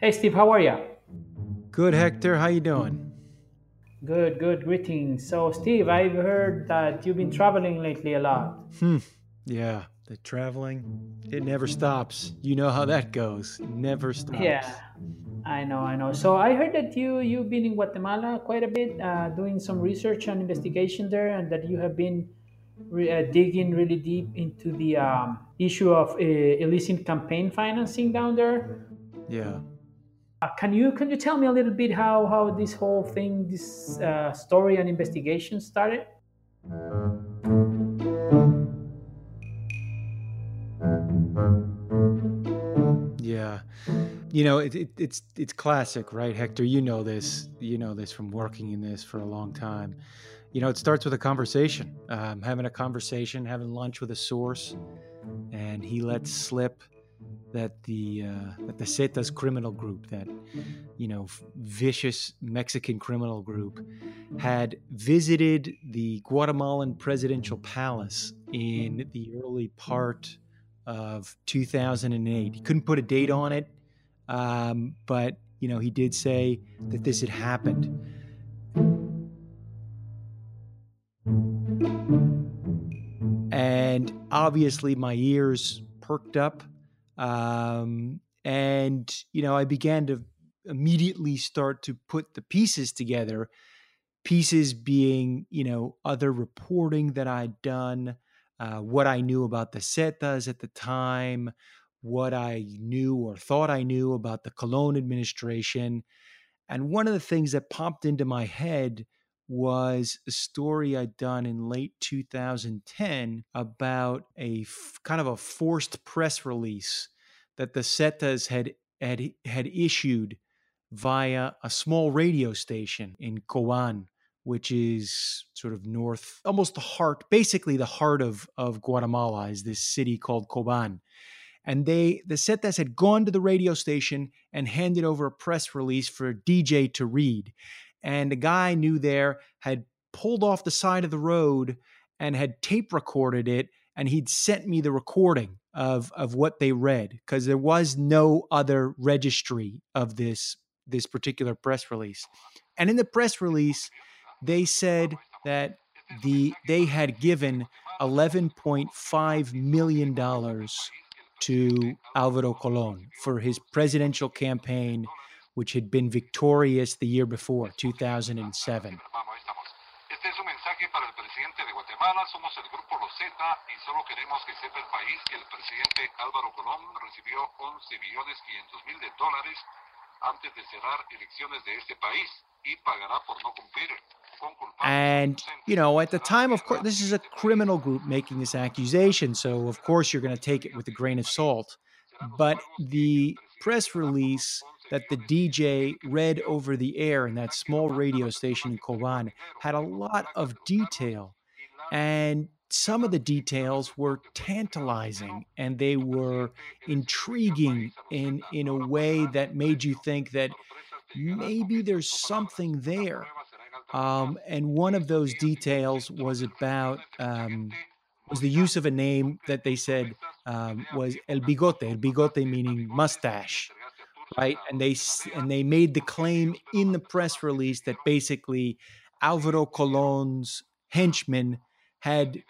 Hey Steve, how are you? Good, Hector. How you doing? Good, good. Greetings. So, Steve, I've heard that you've been traveling lately a lot. Hmm. Yeah, the traveling, it never stops. You know how that goes. Never stops. Yeah, I know, I know. So I heard that you you've been in Guatemala quite a bit, uh, doing some research and investigation there, and that you have been re- uh, digging really deep into the um, issue of uh, illicit campaign financing down there. Yeah. Uh, can you can you tell me a little bit how how this whole thing, this uh, story and investigation started? Yeah. You know, it, it, it's it's classic, right, Hector? You know this. You know this from working in this for a long time. You know, it starts with a conversation, um, having a conversation, having lunch with a source, and he lets slip that the uh, that the Zetas criminal group, that you know vicious Mexican criminal group, had visited the Guatemalan presidential palace in the early part of 2008. He couldn't put a date on it, um, but you know he did say that this had happened. And obviously, my ears perked up um, and, you know, I began to immediately start to put the pieces together, pieces being, you know, other reporting that I'd done, uh, what I knew about the Zetas at the time, what I knew or thought I knew about the Colom administration. And one of the things that popped into my head was a story I'd done in late 2010 about a f- kind of a forced press release that the Zetas had had had issued via a small radio station in Coban, which is sort of north, almost the heart, basically the heart of of Guatemala is this city called Coban. And they the Zetas had gone to the radio station and handed over a press release for DJ to read and a guy I knew there had pulled off the side of the road and had tape recorded it and he'd sent me the recording of of what they read because there was no other registry of this this particular press release. And in the press release they said that the they had given 11.5 million dollars to Alvaro Colom for his presidential campaign which had been victorious the year before, 2007. Este es un mensaje para el presidente de Guatemala. Somos el grupo Los Z y solo queremos que sepa el país que el presidente Álvaro Colom recibió 11 millones 500 mil de dólares antes de cerrar elecciones de este país y pagará por no cumplir. And, you know, at the time, of course, this is a criminal group making this accusation. So, of course, you're going to take it with a grain of salt. But the press release that the DJ read over the air in that small radio station in Coban had a lot of detail. And some of the details were tantalizing and they were intriguing in, in a way that made you think that maybe there's something there. Um, and one of those details was about um, was the use of a name that they said um, was El Bigote, El Bigote meaning mustache right? And they and they made the claim in the press release that basically Alvaro Colom's henchmen had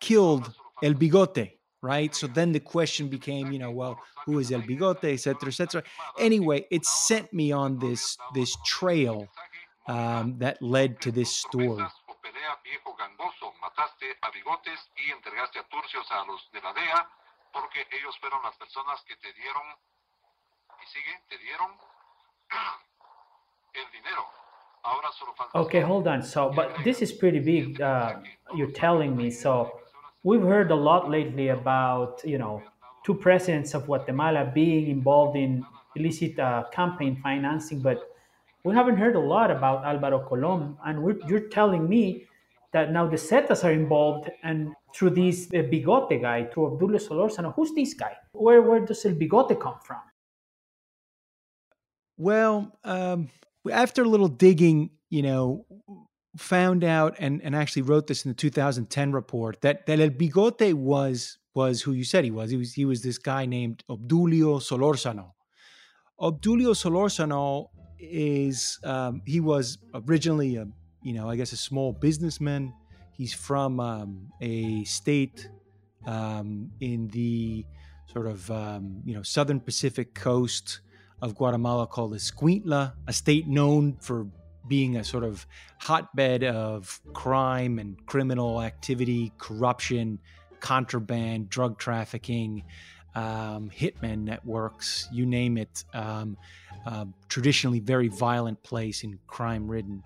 killed El Bigote, right? So then the question became, you know, well, who is El Bigote, etc., etc. Anyway, it sent me on this this trail um, that led to this story. Porque ellos fueron las personas que te dieron Okay, hold on. So, but this is pretty big. Uh, you're telling me. So, we've heard a lot lately about you know two presidents of Guatemala being involved in illicit uh, campaign financing, but we haven't heard a lot about Alvaro Colom. And you're telling me that now the Zetas are involved, and through this uh, Bigote guy, through Obdulio Solorzano. Who's this guy? Where where does El Bigote come from? Well, um, after a little digging, you know, found out and, and actually wrote this in the 2010 report that, that El Bigote was was who you said he was. He was he was this guy named Obdulio Solorzano. Obdulio Solorzano is um, he was originally a you know I guess a small businessman. He's from um, a state um, in the sort of um, you know southern Pacific coast of Guatemala called Escuintla, a state known for being a sort of hotbed of crime and criminal activity, corruption, contraband, drug trafficking, um, hitman networks, you name it. Um, traditionally, very violent place and crime ridden.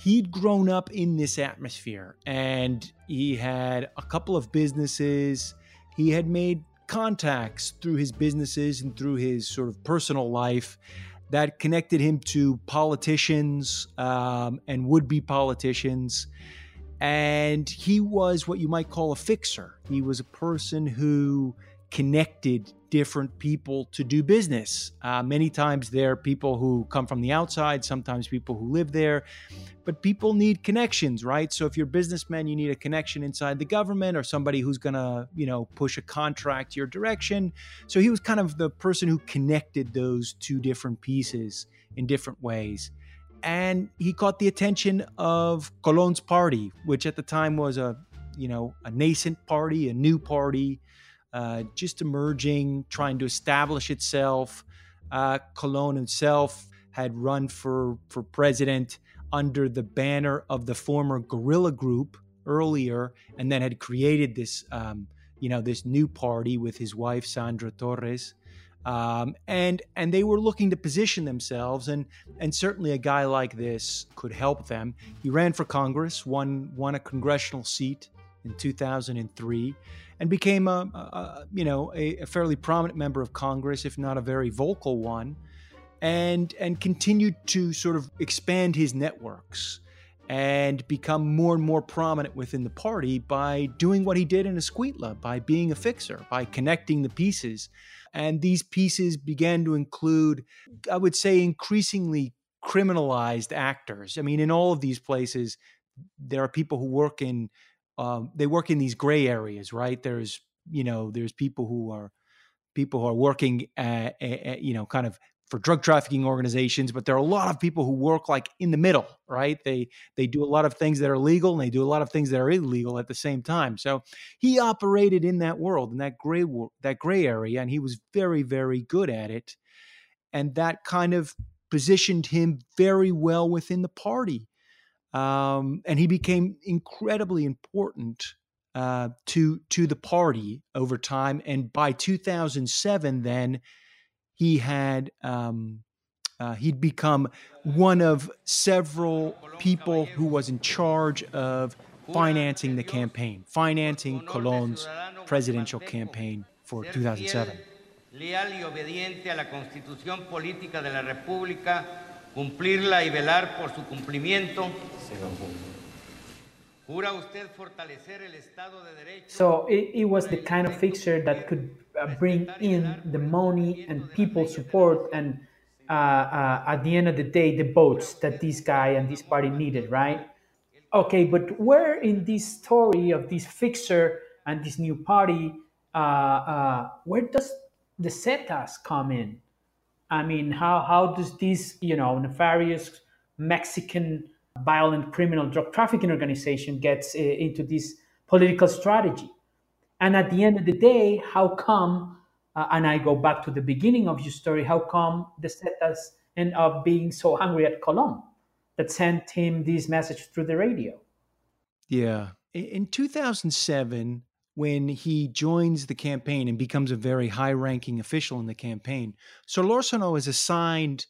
He'd grown up in this atmosphere and he had a couple of businesses. He had made contacts through his businesses and through his sort of personal life that connected him to politicians um, and would be politicians. And he was what you might call a fixer. He was a person who connected different people to do business. Uh, many times they're people who come from the outside, sometimes people who live there, but people need connections, right? So if you're a businessman, you need a connection inside the government or somebody who's going to, you know, push a contract your direction. So he was kind of the person who connected those two different pieces in different ways and he caught the attention of Colom's party, which at the time was a you know a nascent party, a new party, uh, just emerging, trying to establish itself. Uh, Colom himself had run for for president under the banner of the former guerrilla group earlier, and then had created this um, you know this new party with his wife Sandra Torres. Um, and and they were looking to position themselves, and and certainly a guy like this could help them. He ran for Congress, won won a congressional seat in 2003, and became a, a you know a, a, fairly prominent member of Congress, if not a very vocal one, and and continued to sort of expand his networks and become more and more prominent within the party by doing what he did in Escuintla, by being a fixer, by connecting the pieces and these pieces began to include, I would say, increasingly criminalized actors. I mean, in all of these places, there are people who work in, um, they work in these gray areas, right? There's, you know, there's people who are, people who are working, at, at, you know, kind of for drug trafficking organizations, but there are a lot of people who work like in the middle, right? They they do a lot of things that are legal and they do a lot of things that are illegal at the same time. So he operated in that world, in that gray that gray area, and he was very very good at it, and that kind of positioned him very well within the party, um, and he became incredibly important uh, to to the party over time. And by 2007, then he had um, uh, he'd become one of several people who was in charge of financing the campaign, financing Colom's presidential campaign for 2007. Leal y obediente a la Constitución Política de la República, cumplirla y velar por su cumplimiento. So it, it was the kind of fixture that could uh, bring in the money and people support and uh, uh, at the end of the day the votes that this guy and this party needed right? Okay but where in this story of this fixture and this new party uh, uh, where does the zetas come in? I mean how, how does this you know nefarious mexican violent criminal drug trafficking organization gets uh, into this political strategy and at the end of the day, how come, uh, and I go back to the beginning of your story, how come the Zetas end up being so angry at Colom that sent him this message through the radio? Yeah. In 2007, when he joins the campaign and becomes a very high ranking official in the campaign, Sir Solorzano is assigned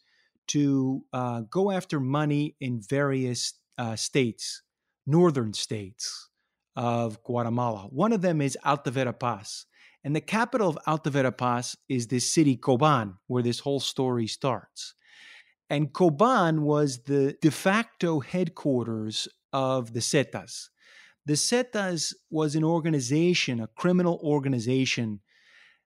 to uh, go after money in various uh, states, northern states of Guatemala. One of them is Alta Verapaz. And the capital of Alta Verapaz is this city, Coban, where this whole story starts. And Coban was the de facto headquarters of the Zetas. The Zetas was an organization, a criminal organization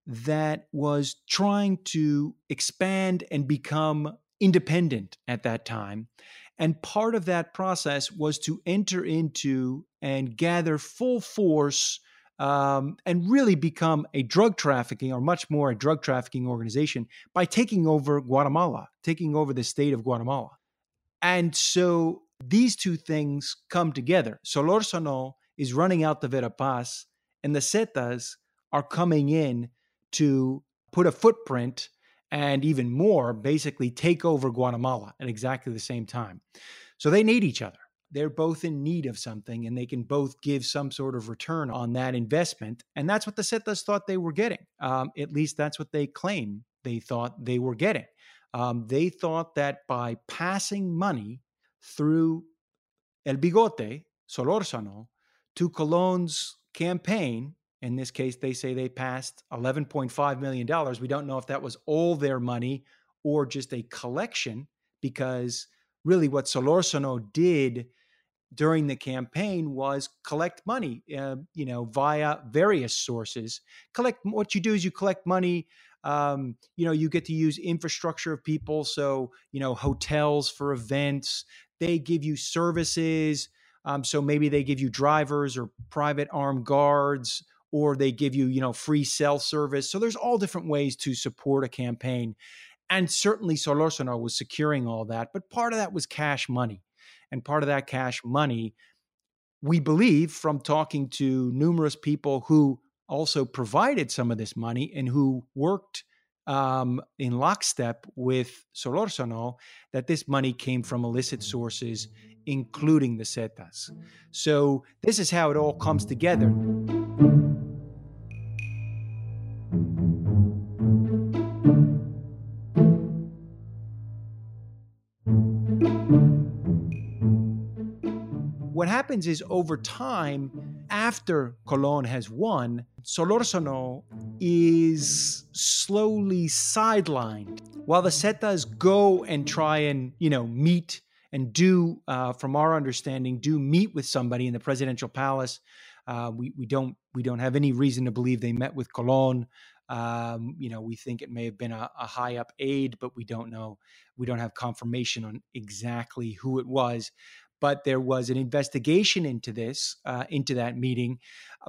that was trying to expand and become independent at that time And part of that process was to enter into and gather full force um, and really become a drug trafficking or much more a drug trafficking organization by taking over Guatemala, taking over the state of Guatemala. And so these two things come together. Solorzano is running Alta Verapaz, and the Zetas are coming in to put a footprint and even more, basically take over Guatemala at exactly the same time. So they need each other. They're both in need of something and they can both give some sort of return on that investment. And that's what the Zetas thought they were getting. Um, at least that's what they claim they thought they were getting. Um, they thought that by passing money through El Bigote, Solorzano, to Colom's campaign, in this case, they say they passed $11.5 million. We don't know if that was all their money or just a collection, because really what Solorzano did during the campaign was collect money, uh, you know, via various sources. Collect what you do is you collect money. Um, you know, you get to use infrastructure of people. So, you know, hotels for events, they give you services. Um, so maybe they give you drivers or private armed guards or they give you, you know, free cell service. So there's all different ways to support a campaign. And certainly Solorzano was securing all that, but part of that was cash money. And part of that cash money, we believe from talking to numerous people who also provided some of this money and who worked um, in lockstep with Solorzano, that this money came from illicit sources, including the Zetas. So this is how it all comes together. Happens is over time, after Colom has won, Solorzano is slowly sidelined while the Zetas go and try and, you know, meet and do, uh, from our understanding, do meet with somebody in the presidential palace. Uh, we, we don't we don't have any reason to believe they met with Colom. Um, you know, we think it may have been a, a, high up aide, but we don't know. We don't have confirmation on exactly who it was but there was an investigation into this, uh, into that meeting.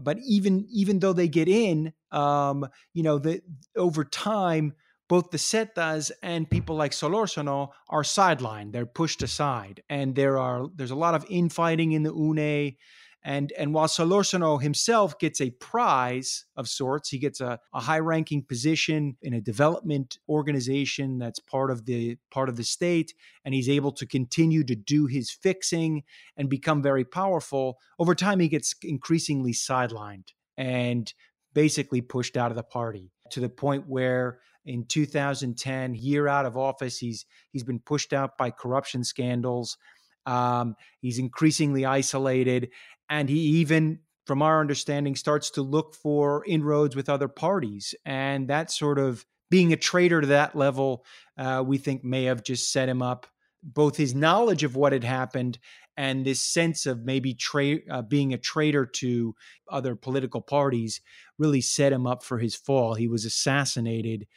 But even even though they get in, um, you know, the over time, both the Zetas and people like Solorzano are sidelined; they're pushed aside, and there are there's a lot of infighting in the UNE. And and while Solorzano himself gets a prize of sorts, he gets a, a high-ranking position in a development organization that's part of the part of the state, and he's able to continue to do his fixing and become very powerful. Over time, he gets increasingly sidelined and basically pushed out of the party to the point where in 2010 year out of office he's he's been pushed out by corruption scandals um, he's increasingly isolated and he even from our understanding starts to look for inroads with other parties. And that sort of being a traitor to that level uh, we think may have just set him up both his knowledge of what had happened and this sense of maybe tra- uh, being a traitor to other political parties really set him up for his fall. He was assassinated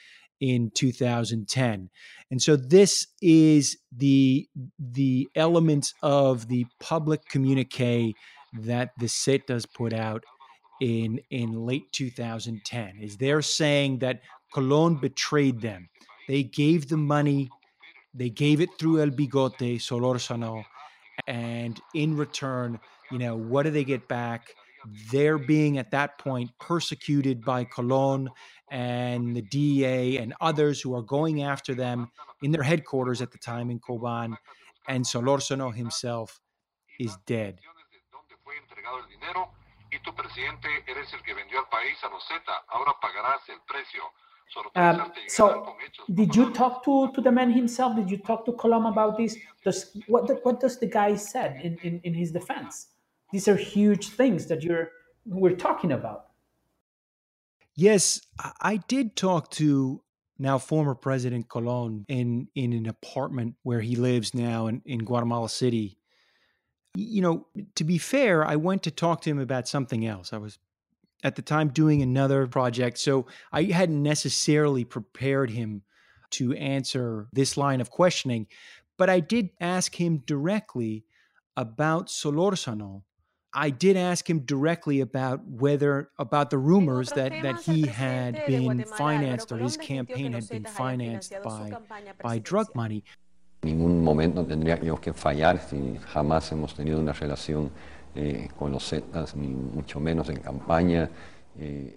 in 2010 and so this is the the elements of the public communique that the Zetas put out in in late 2010 is they're saying that Colom betrayed them. They gave the money, they gave it through El Bigote, Solorzano, and in return, you know, what do they get back? They're being at that point persecuted by Colom and the DEA and others who are going after them in their headquarters at the time in Coban. And Solorzano himself is dead entregado el dinero y tu presidente eres el que vendió al país a los Z. Ahora pagarás el precio. Um, so, did you talk to, to the man himself? Did you talk to Colom about this? Does what what does the guy said in, in, in his defense? These are huge things that you're we're talking about. Yes, I did talk to now former President Colom in in an apartment where he lives now in, in Guatemala City you know, to be fair, I went to talk to him about something else. I was at the time doing another project, so I hadn't necessarily prepared him to answer this line of questioning. But I did ask him directly about Solorzano. I did ask him directly about whether about the rumors that that he had been financed or his campaign had been financed by by drug money. Ningún momento tendríamos que fallar si jamás hemos tenido una relación eh, con los Zetas, ni mucho menos en campaña. Eh,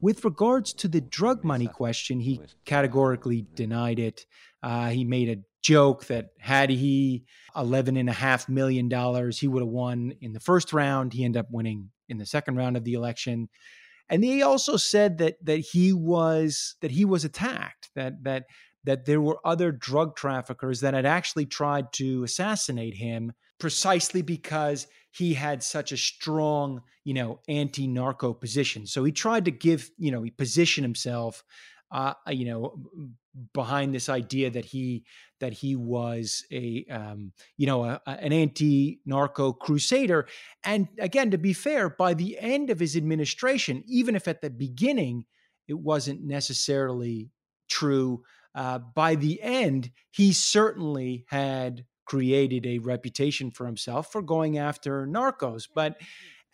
With regards to the drug money question, he categorically denied it. Uh, he made a joke that had he $11.5 million, he would have won in the first round. He ended up winning in the second round of the election. And he also said that that he was that he was attacked, that that that there were other drug traffickers that had actually tried to assassinate him precisely because he had such a strong, you know, anti-narco position. So he tried to give, you know, he positioned himself uh, you know, behind this idea that he that he was a um, you know a, a, an anti-narco crusader. And again, to be fair, by the end of his administration, even if at the beginning it wasn't necessarily true, uh, by the end he certainly had created a reputation for himself for going after narcos. But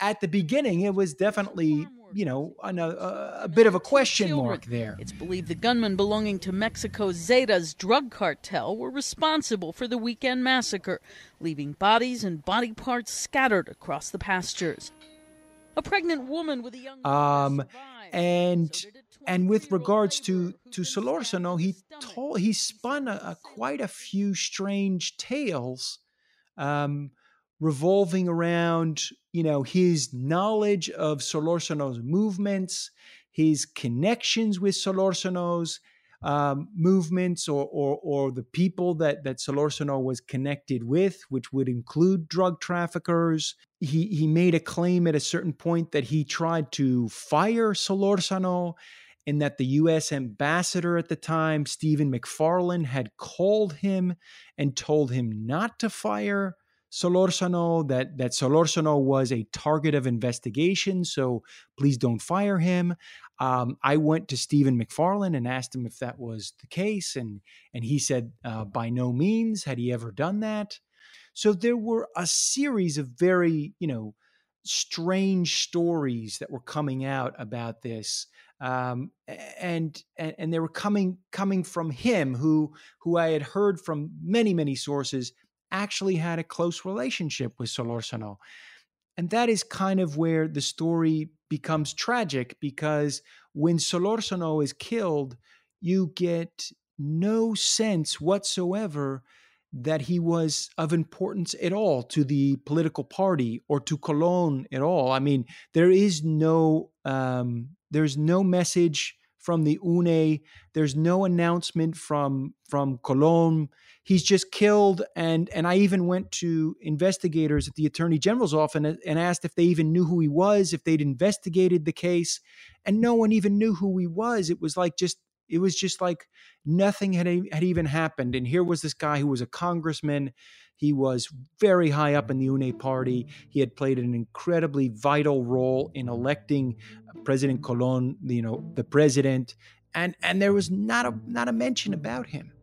at the beginning, it was definitely, you know, a, a, a bit of a question mark there. It's believed the gunmen belonging to Mexico's Zetas drug cartel were responsible for the weekend massacre, leaving bodies and body parts scattered across the pastures. A pregnant woman with a young um, and so and with regards to to Solorzano, he told he spun a, a, quite a few strange tales. Um, revolving around, you know, his knowledge of Solorzano's movements, his connections with Solorzano's um, movements or, or, or the people that, that Solorzano was connected with, which would include drug traffickers. He, he made a claim at a certain point that he tried to fire Solorzano and that the U.S. ambassador at the time, Stephen McFarland, had called him and told him not to fire Solorzano, that, that Solorzano was a target of investigation, so please don't fire him. Um, I went to Stephen McFarland and asked him if that was the case, and, and he said uh, by no means had he ever done that. So there were a series of very, you know, strange stories that were coming out about this. Um, and, and and they were coming coming from him, who who I had heard from many many sources actually had a close relationship with Solorzano. And that is kind of where the story becomes tragic because when Solorzano is killed, you get no sense whatsoever that he was of importance at all to the political party or to Colom at all. I mean, there is no um, there's no message from the UNE. There's no announcement from from Colom. He's just killed, and and I even went to investigators at the Attorney General's office and, and asked if they even knew who he was, if they'd investigated the case, and no one even knew who he was. It was like just it was just like nothing had had even happened. And here was this guy who was a congressman. He was very high up in the UNE party. He had played an incredibly vital role in electing President Colom, you know, the president, and and there was not a not a mention about him.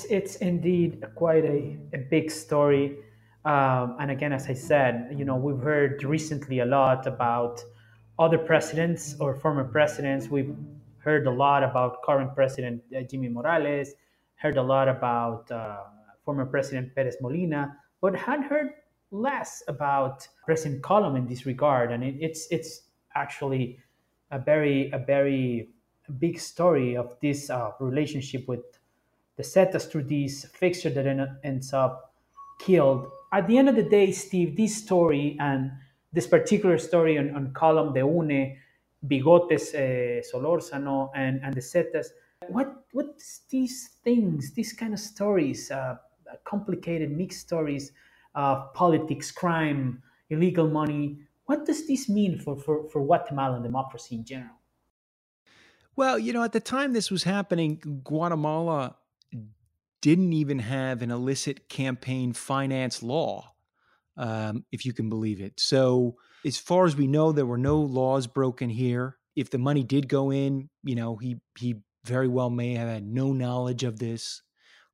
It's it's indeed quite a, a big story. Um, and again, as I said, you know, we've heard recently a lot about other presidents or former presidents. We've heard a lot about current president uh, Jimmy Morales, heard a lot about uh, former president Perez Molina, but had heard less about President Colom in this regard. And it, it's it's actually a very a very big story of this uh, relationship with the Zetas through this fixture that en- ends up killed. At the end of the day, Steve, this story and this particular story on, on Colom de Une Bigotes eh, Solórzano and, and the Zetas. What what's these things, these kind of stories, uh, complicated mixed stories of politics, crime, illegal money? What does this mean for, for, for Guatemalan democracy in general? Well, you know, at the time this was happening, Guatemala didn't even have an illicit campaign finance law. um, if you can believe it. So, as far as we know, there were no laws broken here. If the money did go in, you know, he he very well may have had no knowledge of this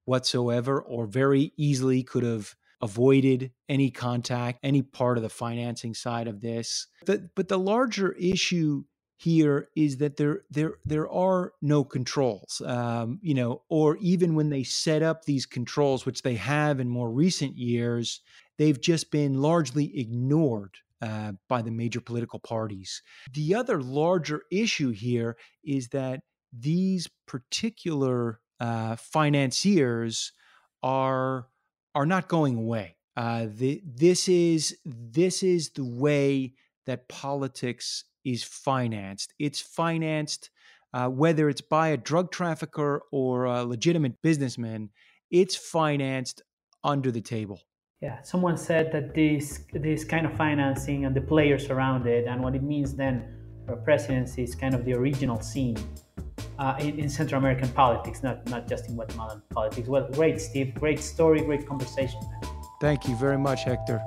whatsoever, or very easily could have avoided any contact, any part of the financing side of this. But but the larger issue here is that there there there are no controls um, you know or even when they set up these controls which they have in more recent years they've just been largely ignored uh, by the major political parties. The other larger issue here is that these particular uh, financiers are are not going away. Uh, the, this is this is the way that politics is financed. It's financed uh, whether it's by a drug trafficker or a legitimate businessman. It's financed under the table. Yeah, someone said that this this kind of financing and the players around it, and what it means then for a presidency is kind of the original scene uh, in, in, Central American politics, not not just in Guatemalan politics. Well, great, Steve. Great story. Great conversation. Thank you very much, Hector.